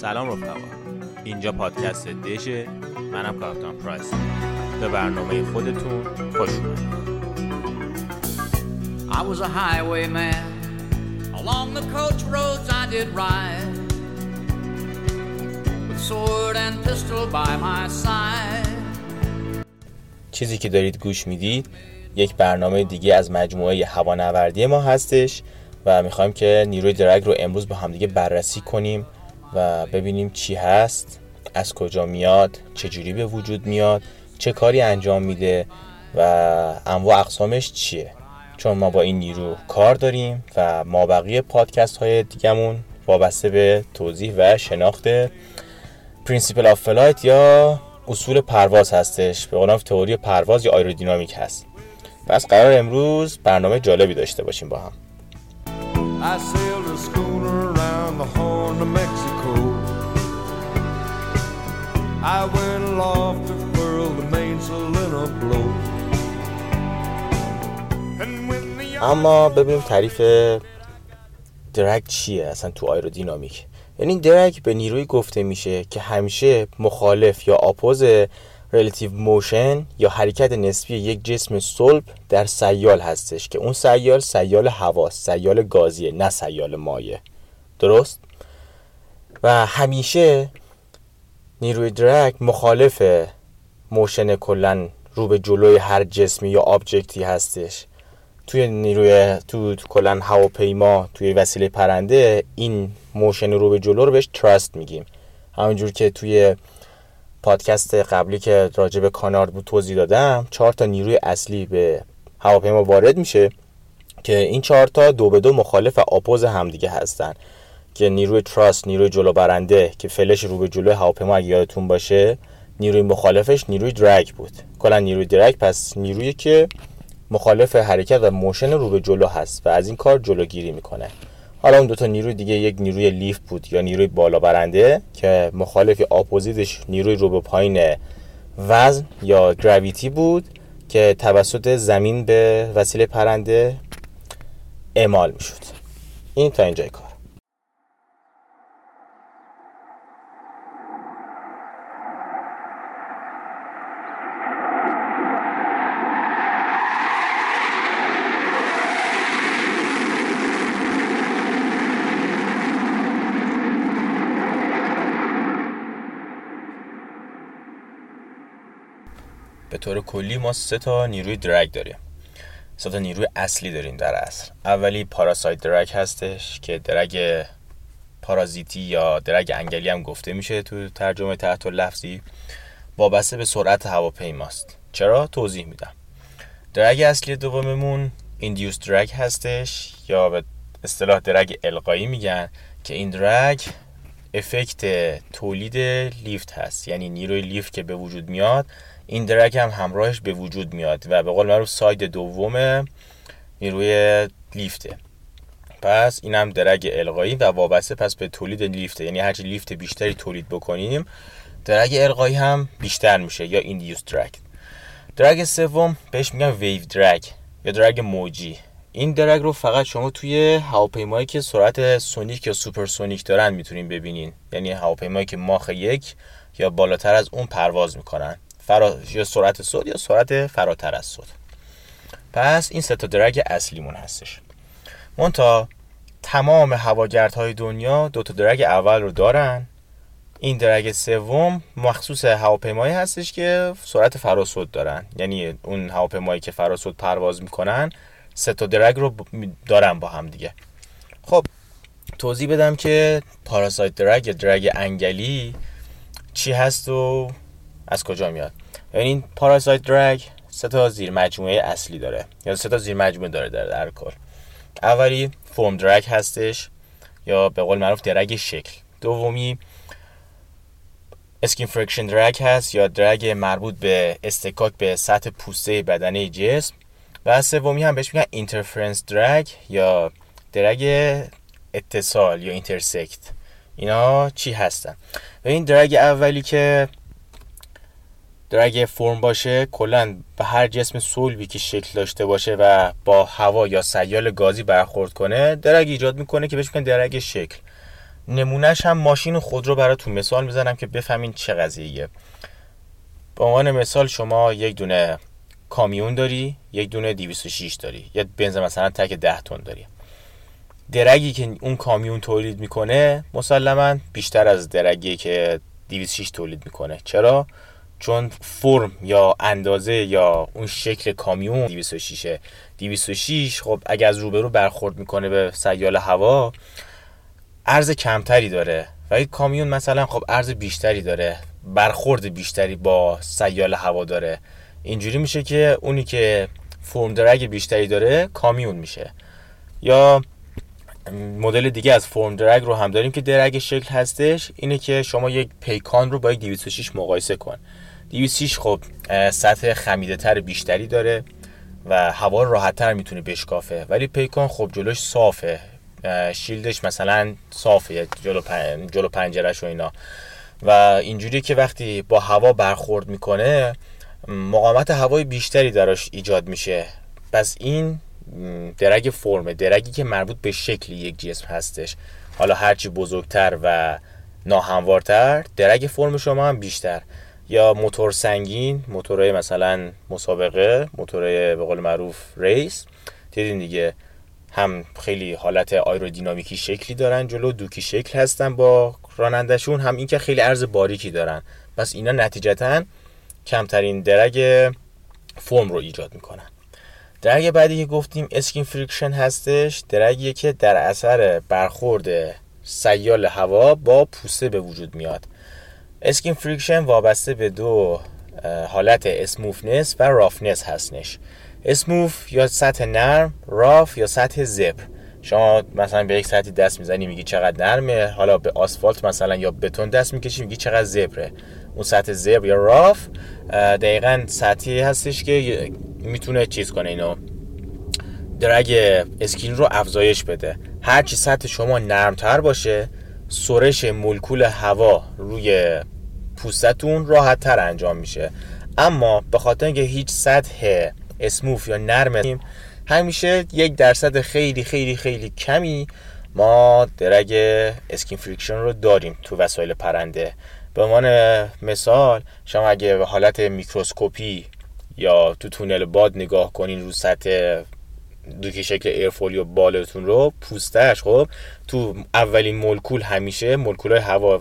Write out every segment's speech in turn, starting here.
سلام رفقا اینجا پادکست دشه منم کاپتان پرایس به برنامه خودتون خوش اومدید I was a highwayman. Along the coach roads I did ride. With sword and pistol by my side. چیزی که دارید گوش می‌دید یک برنامه دیگه از مجموعه هوانوردی ما هستش و می‌خوایم که نیروی drag رو امروز با همدیگه بررسی کنیم و ببینیم چی هست از کجا میاد چجوری به وجود میاد چه کاری انجام میده و انواع اقسامش چیه. چون ما با این نیرو کار داریم و ما بقیه پادکست های دیگمون وابسته به توضیح و شناخت principle of flight یا اصول پرواز هستش. به قولم تئوری پرواز یا آیرودینامیک هست. پس قرار امروز برنامه جالبی داشته باشیم با هم. I went aloft to furl the mainsail in a blow. اما ببینیم تعریف درگ چیه اصلا تو آیرودینامیک. یعنی درگ به نیروی گفته میشه که همیشه مخالف یا آپوز relative motion یا حرکت نسبی یک جسم صلب در سیال هستش که اون سیال سیال هواست سیال گازیه نه سیال مایع درست؟ و همیشه نیروی drag مخالف motion کلا رو به جلوی هر جسمی یا object ی هستش. توی نیروی تو, تو کلا هواپیما توی وسیله پرنده این motion رو به جلو رو بهش thrust میگیم. همونجور که توی پادکست قبلی که راجع به canard بود توضیح دادم چهار تا نیروی اصلی به هواپیما وارد میشه که این چهار تا دو به دو مخالف و oppose همدیگه هستن. که نیروی thrust نیروی جلو برنده که فلش رو به جلو هواپیما اگه یادتون باشه نیروی مخالفش نیروی drag بود. کلا نیروی drag پس نیرویی که مخالف حرکت و motion رو به جلو هست و از این کار جلوگیری می‌کنه. حالا اون دوتا نیروی دیگه یک نیروی لیف بود یا نیروی بالا برنده که مخالف اپوزیتش نیروی رو به پایین وزن یا گراویتی بود که توسط زمین به وسیله پرنده اعمال می‌شد. این تا اینجای کار به طور کلی ما سه تا نیروی درگ داریم. سه تا نیروی اصلی داریم در اصل. اولی پاراسایت درگ هستش که درگ پارازیتی یا درگ انگلی هم گفته میشه تو ترجمه تحت لفظی. وابسته به سرعت هواپیماست. چرا؟ توضیح میدم. درگ اصلی دوممون ایندیوس درگ هستش یا به اصطلاح درگ القایی میگن که این درگ افکت تولید lift هست. یعنی نیروی lift که به وجود میاد این drag هم همراهش به وجود میاد و به قول معروف side دوم نیروی lift ه. پس این هم drag القایی و وابسته پس به تولید lift ه. یعنی هرچی lift بیشتری تولید بکنیم drag القایی هم بیشتر میشه یا induced drag drag سوم بهش میگن wave drag یا drag موجی. این drag رو فقط شما توی هواپیمایی که سرعت sonic یا supersonic دارن می‌تونین ببینین. یعنی هواپیمایی که ماخ یک یا بالاتر از اون پرواز می‌کنن. فرا... یا سرعت صوت یا سرعت فراتر از صوت. پس این سه تا درگ اصلیمون هستش. مونتا تمام هواگردهای دنیا دو تا درگ اول رو دارن. این درگ سوم مخصوص هواپیمایی هستش که سرعت فراسود دارن. یعنی اون هواپیمایی که فراسود پرواز می‌کنن سه تا درگ رو دارن با هم دیگه. خب توضیح بدم که parasite drag drag انگلی چی هست و از کجا میاد؟ یعنی این parasite drag سه تا زیر مجموعه اصلی داره. یا سه تا زیر مجموعه داره در, در کل. اولی form drag هستش یا به قول معروف drag شکل. دومی skin friction drag هست یا drag مربوط به اصطکاک به سطح پوسته بدنه جسم. و سومی هم بهش میگن interference drag یا drag اتصال یا intersect اینا چی هستن؟ و این drag اولی که drag فرم باشه کلا به هر جسم صلبی که شکل داشته باشه و با هوا یا سیال گازی برخورد کنه drag ایجاد می‌کنه که بهش میگن drag شکل. نمونهش هم ماشین خودرو براتون مثال می‌زنم که بفهمین چه قضیه به عنوان مثال شما یک دونه کامیون داری یک دونه 206 داری. یا بنز مثلا تک 10 تن داری. درگی که اون کامیون تولید می‌کنه مسلما بیشتر از درگی که 206 تولید می‌کنه. چرا؟ چون فرم یا اندازه یا اون شکل کامیون 206 206 خب اگر از روبرو برخورد می‌کنه به سیال هوا عرض کمتری داره. و یک کامیون مثلا خب عرض بیشتری داره برخورد بیشتری با سیال هوا داره. اینجوری میشه که اونی که فرم درگ بیشتری داره کامیون میشه. یا مدل دیگه از فرم درگ رو هم داریم که درگ شکل هستش اینه که شما یک پیکان رو با یک 206 مقایسه کن. 206 خب سطح خمیده تر بیشتری داره و هوا راحت تر می‌تونه بشکافه. ولی پیکان خب جلوش صافه. شیلدش مثلا صافه جلو, پن... جلو پنجرش و اینا. و اینجوری که وقتی با هوا برخورد می‌کنه مقاومت هوای بیشتری دراش ایجاد میشه. پس این درگ فرمه. درگی که مربوط به شکل یک جسم هستش. حالا هرچی بزرگتر و ناهموارتر درگ فرم شما هم بیشتر. یا موتور سنگین موتورهای مثلا مسابقه موتورهای به قول معروف ریس. دیدین دیگه هم خیلی حالت آیرودینامیکی شکلی دارن جلو دوکی شکل هستن با رانندشون هم اینکه خیلی عرض باریکی دارن. پس اینا نتیجتا کمترین drag فرم رو ایجاد می‌کنن. drag بعدی که گفتیم skin friction هستش drag یه که در اثر برخورد سیال هوا با پوسته به وجود میاد. skin friction وابسته به دو حالت smoothness و roughness هستش. smooth یا سطح نرم rough یا سطح زبر شما مثلا به یک سطحی دست می‌زنی میگی چقدر نرمه. حالا به آسفالت مثلا یا بتون دست می‌کشی میگی چقدر زبره اون سطح زبر یا راف دقیقا سطحی هستش که می‌تونه چیز کنه اینو. درگ اسکین رو افزایش بده. هرچی سطح شما نرمتر باشه سرش مولکول هوا روی پوستتون راحت تر انجام میشه. اما به خاطر اینکه هیچ سطح اسموف یا نرم همیشه یک درصد خیلی خیلی خیلی کمی ما درگ skin friction رو داریم تو وسایل پرنده. به عنوان مثال شما اگه به حالت میکروسکوپی یا تو تونل باد نگاه کنین رو سطح دوکی شکل airfoil بالتون رو پوستش خب تو اولین مولکول همیشه مولکول هوا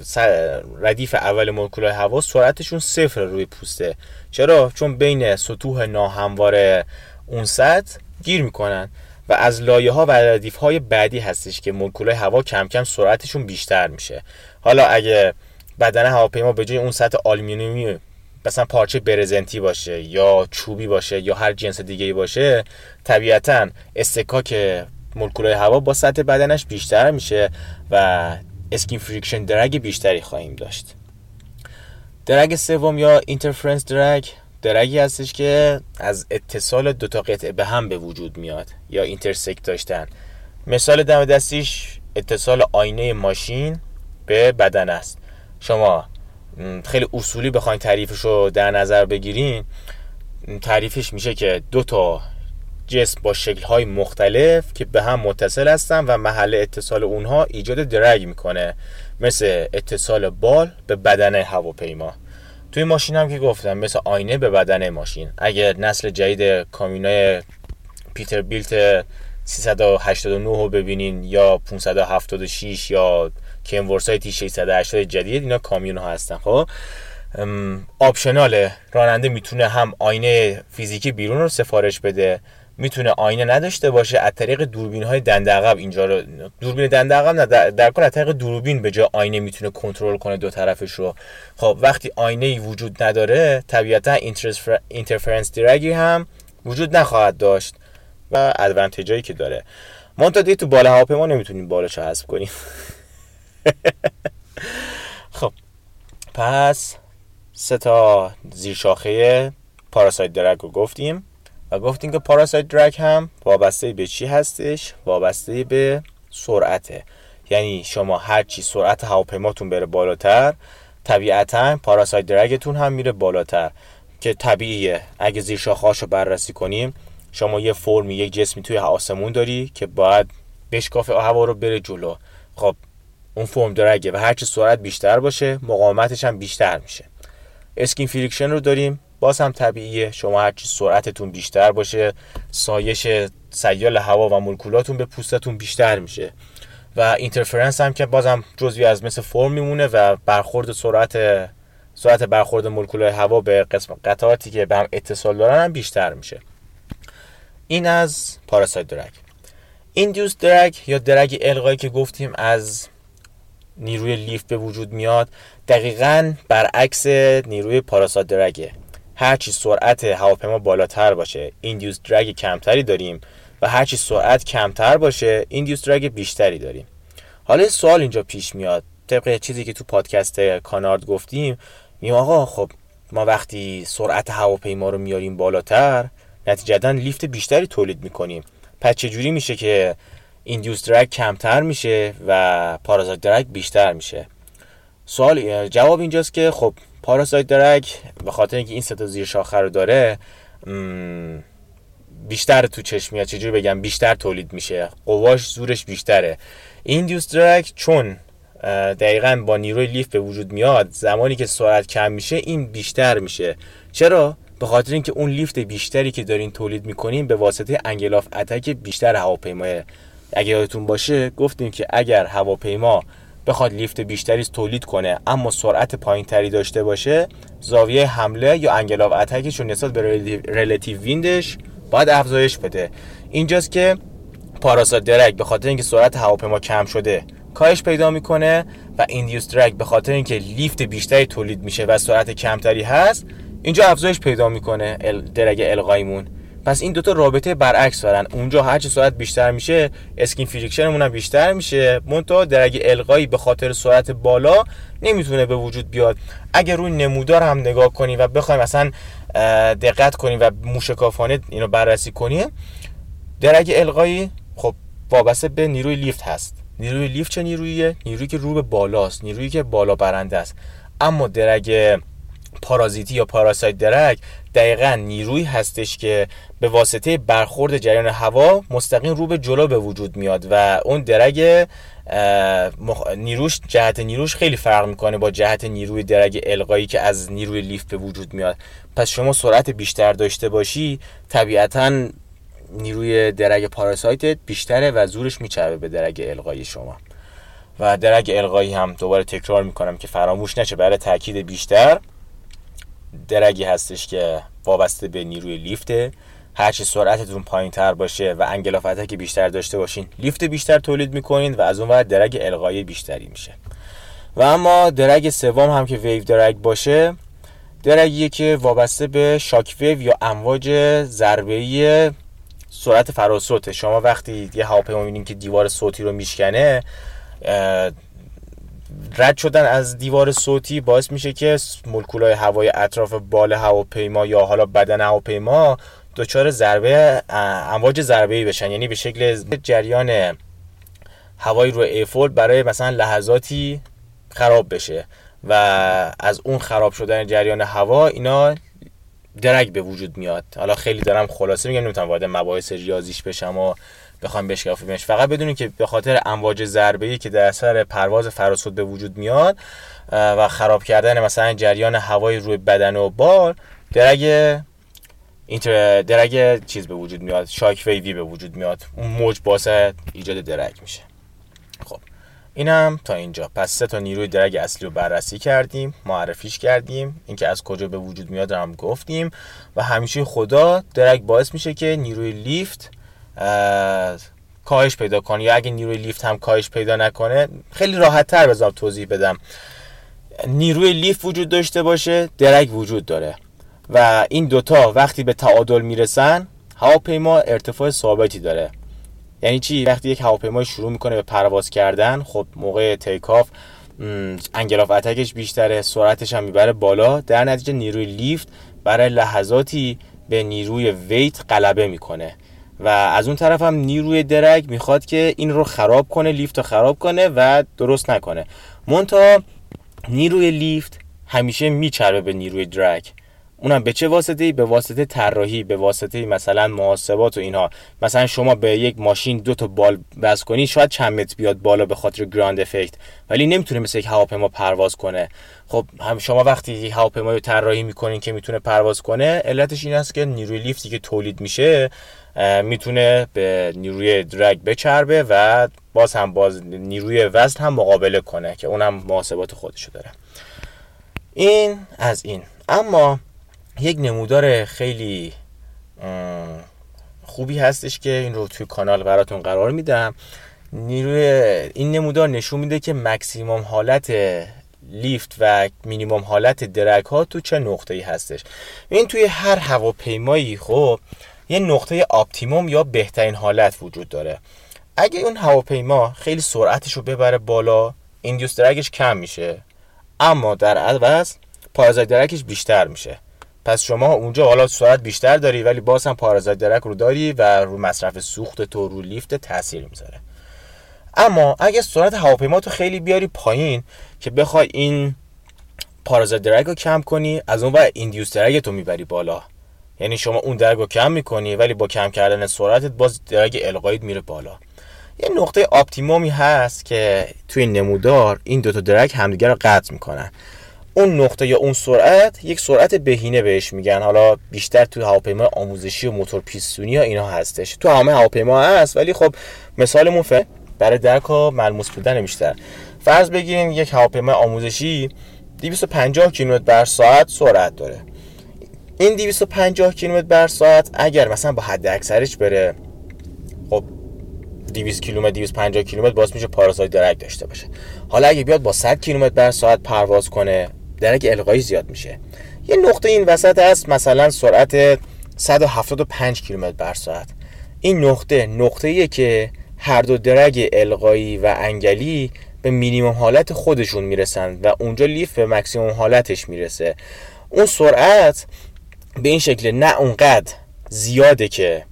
ردیف اول مولکول هوا سرعتشون صفر روی پوسته. چرا؟ چون بین سطوح ناهموار اون سطح گیر می‌کنن و از لایه ها و ردیف های بعدی هستش که مولکول هوا کم کم سرعتشون بیشتر میشه. حالا اگه بدن هواپیما به جای اون سطح آلومینیومی مثلا پارچه برزنتی باشه یا چوبی باشه یا هر جنس دیگه باشه طبیعتا اصطکاک مولکولای هوا با سطح بدنش بیشتر میشه و skin friction drag بیشتری خواهیم داشت. drag سوم یا interference drag درگی هستش که از اتصال دو تا قطعه به هم به وجود میاد یا اینترسکت داشتن. مثال دم دستیش اتصال آینه ماشین به بدن است. شما خیلی اصولی بخواین تعریفش رو در نظر بگیرین تعریفش میشه که دو تا جسم با شکل‌های مختلف که به هم متصل هستن و محل اتصال اونها ایجاد درگ می‌کنه. مثل اتصال بال به بدن هواپیما. توی ماشین هم که گفتم مثل آینه به بدن ماشین. اگر نسل جدید کامیونای پیتر بیلت 389 رو ببینین یا 576 یا کنورسای تی 680 جدید اینا کامیون ها هستن خب؟ آپشناله راننده می‌تونه هم آینه فیزیکی بیرون رو سفارش بده می‌تونه آینه نداشته باشه از طریق دوربین های دنده عقب اینجا رو دوربین دنده عقب نه در, در کل از طریق دوربین به جای آینه می‌تونه کنترل کنه دو طرفش رو. خب وقتی آینه ای وجود نداره طبیعتا اینترفرنس دیرگی هم وجود نخواهد داشت. و ادوانتجایی که داره. منتها دیگه تو بالا هواپیما نمی‌تونیم بالاشو حذف کنیم. خب پس سه تا زیر شاخه پاراسایت درگ رو گفتیم و گفتیم که پاراسایت درگ هم وابسته به چی هستش؟ وابسته به سرعته. یعنی شما هر چی سرعت هواپیماتون بره بالاتر طبیعتا parasite drag تون هم میره بالاتر. که طبیعیه. اگه زیر شاخهاشو بررسی کنیم شما یه فرمی یک جسمی توی آسمون داری که باید بشکاف هوا رو بره جلو. خب اون form drag ه و هرچی سرعت بیشتر باشه مقاومتش هم بیشتر میشه. skin friction رو داریم. باز هم طبیعیه. شما هرچی سرعتتون بیشتر باشه سایش سیال هوا و مولکولاتون به پوستتون بیشتر میشه. و interference هم که بازم جزوی از مثل فرم میمونه و برخورد سرعت سرعت برخورد مولکولای هوا به قسم قطعاتی که به هم اتصال دارن هم بیشتر میشه. این از parasite drag induced drag یا drag القایی که گفتیم از نیروی lift به وجود میاد دقیقا برعکس نیروی parasite drag ه هرچی سرعت هواپیما بالاتر باشه ایندیوس درگ کمتری داریم و هرچی سرعت کمتر باشه ایندیوس درگ بیشتری داریم. حالا سوال اینجا پیش میاد. طبق چیزی که تو پادکست کانارد گفتیم میم آقا خب ما وقتی سرعت هواپیما رو میاریم بالاتر نتیجتا لیفت بیشتری تولید می‌کنیم. پس چجوری میشه که ایندیوس درگ کمتر میشه و پارازایت درگ بیشتر میشه؟ سوال جواب اینجاست که خب parasite drag به خاطر اینکه این سه تا زیر شاخه رو داره بیشتر تو چشم میاد. چجوری بگم؟ بیشتر تولید میشه. قواش زورش بیشتره. induced drag چون دقیقا با نیروی lift به وجود میاد زمانی که سرعت کم میشه این بیشتر میشه. چرا؟ به خاطر اینکه اون lift بیشتری که دارین تولید می‌کنین به واسطه angle of attack بیشتر هواپیماه اگه یادتون باشه گفتیم که اگر هواپیما بخواد lift بیشتری تولید کنه اما سرعت پایینتری داشته باشه زاویه حمله یا angle of attack ش نسبت به relative wind ش باید افزایش بده. اینجاست که parasite drag به خاطر اینکه سرعت هواپیما کم شده کاهش پیدا می‌کنه و induced drag به خاطر اینکه lift بیشتری تولید میشه و سرعت کمتری هست اینجا افزایش پیدا می‌کنه درگ القایمون پس این دوتا رابطه برعکس دارن. اونجا هر چه سرعت بیشتر میشه اسکین فریکشنمون هم بیشتر میشه. منتها درگ القایی به خاطر سرعت بالا نمی‌تونه به وجود بیاد. اگر روی نمودار هم نگاه کنیم و بخوایم مثلا دقت کنیم و موشکافانه اینو بررسی کنیم درگ القایی خب وابسته به نیروی لیفت هست. نیروی لیفت چه نیروییه نیرویی که رو به بالاست. نیرویی که بالا برنده است. اما درگ پارازیتی یا پاراسایت درک دقیقا نیروی هستش که به واسطه برخورد جریان هوا مستقیم رو به جلو به وجود میاد و اون درگ نیروش جهت نیروش خیلی فرق می‌کنه با جهت نیروی درگ القایی که از نیروی لیفت به وجود میاد. پس شما سرعت بیشتر داشته باشی طبیعتا نیروی درگ پاراسایتت بیشتره و زورش میچربه به درگ القایی شما. و درگ القایی هم دوباره تکرار می‌کنم که فراموش نشه برای تاکید بیشتر درگی هستش که وابسته به نیروی لیفته. هرچی سرعتتون پایین تر باشه و انگل که بیشتر داشته باشین لیفت بیشتر تولید می‌کنین و از اون ور درگ القایی بیشتری میشه. و اما درگ سوم هم که ویو درگ باشه درگیه که وابسته به شاک ویو یا امواج ضربه‌ای سرعت فراسوته شما وقتی یه هواپیما می‌بینین که دیوار صوتی رو میشکنه رد شدن از دیوار صوتی باعث میشه که مولکولای هوای اطراف بال هواپیما یا حالا بدن هواپیما دچار ضربه امواج ضربه ای بشن. یعنی به شکل جریان هوایی رو ایفول برای مثلا لحظاتی خراب بشه و از اون خراب شدن جریان هوا اینا درگ به وجود میاد. حالا خیلی دارم خلاصه میگم نمی‌تونم وارد مباحث ریاضیش بشم و بخوام بشکافیمش فقط بدونید که به خاطر امواج ضربه ای که در اثر پرواز فراسود به وجود میاد و خراب کردن مثلا جریان هوای روی بدن و بال درگ اینتر درگ چیز به وجود میاد شاک ویوی به وجود میاد. اون موج باعث ایجاد درگ میشه. خب اینم تا اینجا. پس سه تا نیروی درگ اصلی رو بررسی کردیم معرفیش کردیم. اینکه از کجا به وجود میاد رو هم گفتیم. و همیشه خدا drag باعث میشه که نیروی lift کاهش پیدا کنه یا اگه نیروی lift هم کاهش پیدا نکنه خیلی راحت تر بذار توضیح بدم. نیروی lift وجود داشته باشه drag وجود داره. و این دوتا وقتی به تعادل می‌رسن هواپیما ارتفاع ثابتی داره. یعنی چی؟ وقتی یک هواپیما شروع می‌کنه به پرواز کردن خب موقع takeoff angle of attack ش بیشتره سرعتش هم می‌بره بالا. در نتیجه نیروی lift برای لحظاتی به نیروی ویت غلبه می‌کنه. و از اون طرف هم نیروی درگ می‌خواد که این رو خراب کنه لیفت رو خراب کنه و درست نکنه. مونتا نیروی لیفت همیشه میچربه به نیروی درگ. اونم به چه واسطه به واسطه طراحی به واسطه مثلا محاسبات و اینها. مثلا شما به یک ماشین دو تا بال بس کنی شاید چند متر بیاد بالا به خاطر گراند افکت. ولی نمی‌تونه مثل یک هواپیما پرواز کنه. خب هم شما وقتی یک هواپیما رو طراحی می‌کنین که می‌تونه پرواز کنه علتش این است که نیروی لیفتی که تولید میشه می‌تونه به نیروی درگ بچربه و باز هم باز نیروی وزن هم مقابله کنه که اونم محاسبات خودشو داره. این از این. اما یک نمودار خیلی خوبی هستش که این رو توی کانال براتون قرار میدم. نیروی این نمودار نشون میده که مکسیموم حالت lift و مینیموم حالت drag ها تو چه نقطه ای هستش. این توی هر هواپیمایی خب یه نقطه optimum یا بهترین حالت وجود داره. اگه اون هواپیما خیلی سرعتش رو ببره بالا induced drag ش کم میشه اما در عوض parasite drag ش بیشتر میشه. پس شما اونجا حالا سرعت بیشتر داری ولی باز هم parasite drag رو داری و رو مصرف سوخت تو رو lift تاثیر می‌ذاره. اما اگه سرعت هواپیما تو خیلی بیاری پایین که بخوای این پارازایت درک رو کم کنی از اون ور ایندیوس درک تو می‌بری بالا. یعنی شما اون درگ رو کم می‌کنی ولی با کم کردن سرعتت باز درگ القایید میره بالا. یه نقطه آپتیمومی هست که توی نمودار این دوتا درگ همدیگه رو قطع می‌کنن. اون نقطه یا اون سرعت یک سرعت بهینه بهش میگن. حالا بیشتر تو هواپیما آموزشی و موتور پیستونی ها اینا هستش. تو همه هواپیما هست ولی خب مثالمون ف برای درک و ملموس بودن بیشتر. فرض بگیریم یک هواپیما آموزشی 250 کیلومتر بر ساعت سرعت داره. این 250 کیلومتر بر ساعت اگر مثلا با حد اکثرش بره خب 200 کیلومتر 250 کیلومتر باز میشه پاراسایت درک داشته باشه. حالا اگه بیاد با 100 کیلومتر بر ساعت پرواز کنه درک القایی زیاد میشه. یه نقطه این وسط هست مثلا سرعت 175 کیلومتر بر ساعت. این نقطه نقطه ایه که هر دو درگ القایی و انگلی به مینیمم حالت خودشون می‌رسن و اونجا لیف به مکسیموم حالتش می‌رسه. اون سرعت به این شکل نه اونقدر زیاده که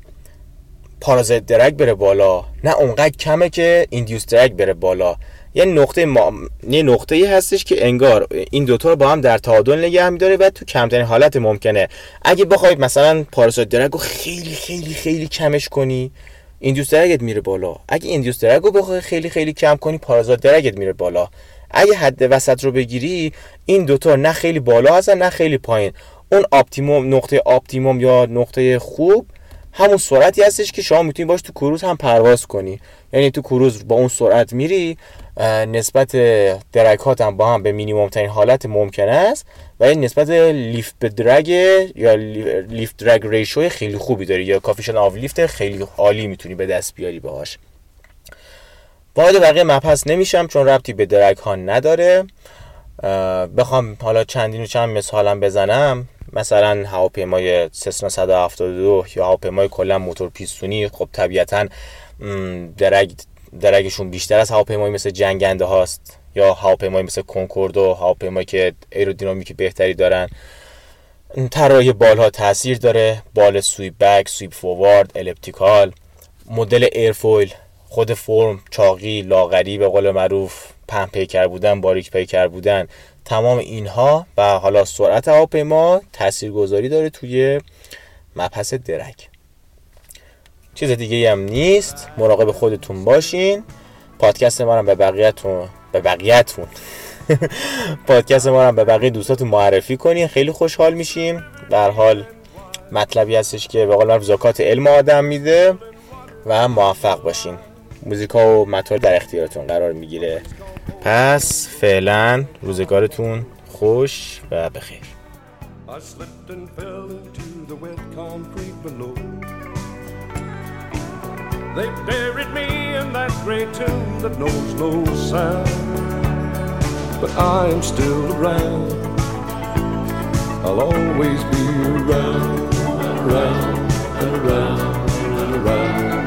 پارازیت درگ بره بالا نه اونقدر کمه که ایندیوس درگ بره بالا. یه نقطه ما... یه نقطه ای هستش که انگار این دوتا رو با هم در تعادل نگه میداره و تو کمترین حالت ممکنه. اگه بخواید مثلا parasite drag رو خیلی خیلی خیلی کمش کنی induced drag ت میره بالا. اگه induced drag رو بخوای خیلی خیلی کم کنی parasite drag ت میره بالا. اگه حد وسط رو بگیری این دوتا نه خیلی بالا هستن نه خیلی پایین. اون optimum نقطه optimum یا نقطه خوب همون سرعتی هستش که شما می‌تونی باش تو کروز هم پرواز کنی. یعنی تو کروز با اون سرعت میری نسبت drag ات هم با هم به مینیموم ترین حالت ممکن است و این نسبت lift به drag یا lift drag ratio خیلی خوبی داری یا coefficient of lift خیلی عالی می‌تونی به دست بیاری باهاش. وارد بقیه مبحث نمیشم چون ربطی به drag ها نداره بخوام حالا چندین و چند مثالم بزنم. مثلا هواپیمای سسنا 172 یا هواپیمای کلا موتور پیستونی خب طبیعتا drag drag شون بیشتر از هواپیمای مثل جنگنده هاست یا هواپیمای مثل کنکورد و هواپیمایی که aerodynamic بهتری دارن. طراحی بال ها تاثیر داره بال swept back swept forward elliptical مدل airfoil خود فرم چاقی لاغری به قول معروف پهن پیکر بودن باریک پیکر بودن. تمام اینها و حالا سرعت هواپیما تاثیرگذاری داره توی مبحث drag. چیز دیگه هم نیست. مراقب خودتون باشین. پادکست ما رو به بقیه‌تون به بقیه‌تون. پادکست ما رو به بقیه دوستاتون معرفی کنین. خیلی خوشحال میشیم. در حال مطلبی هستش که به قول زکات علم آدم میده و موفق باشین. موزیکا و مطال در اختیارتون قرار می‌گیره پس فعلا روزگارتون خوش و بخیر. They buried me in that great tomb that knows no sound. But I am still around. I'll always be around around and around and around.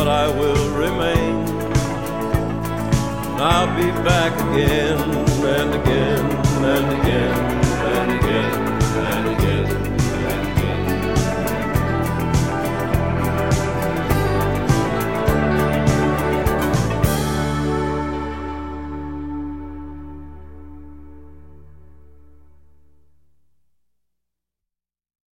but I will remain. And I'll be back again and again and again and again.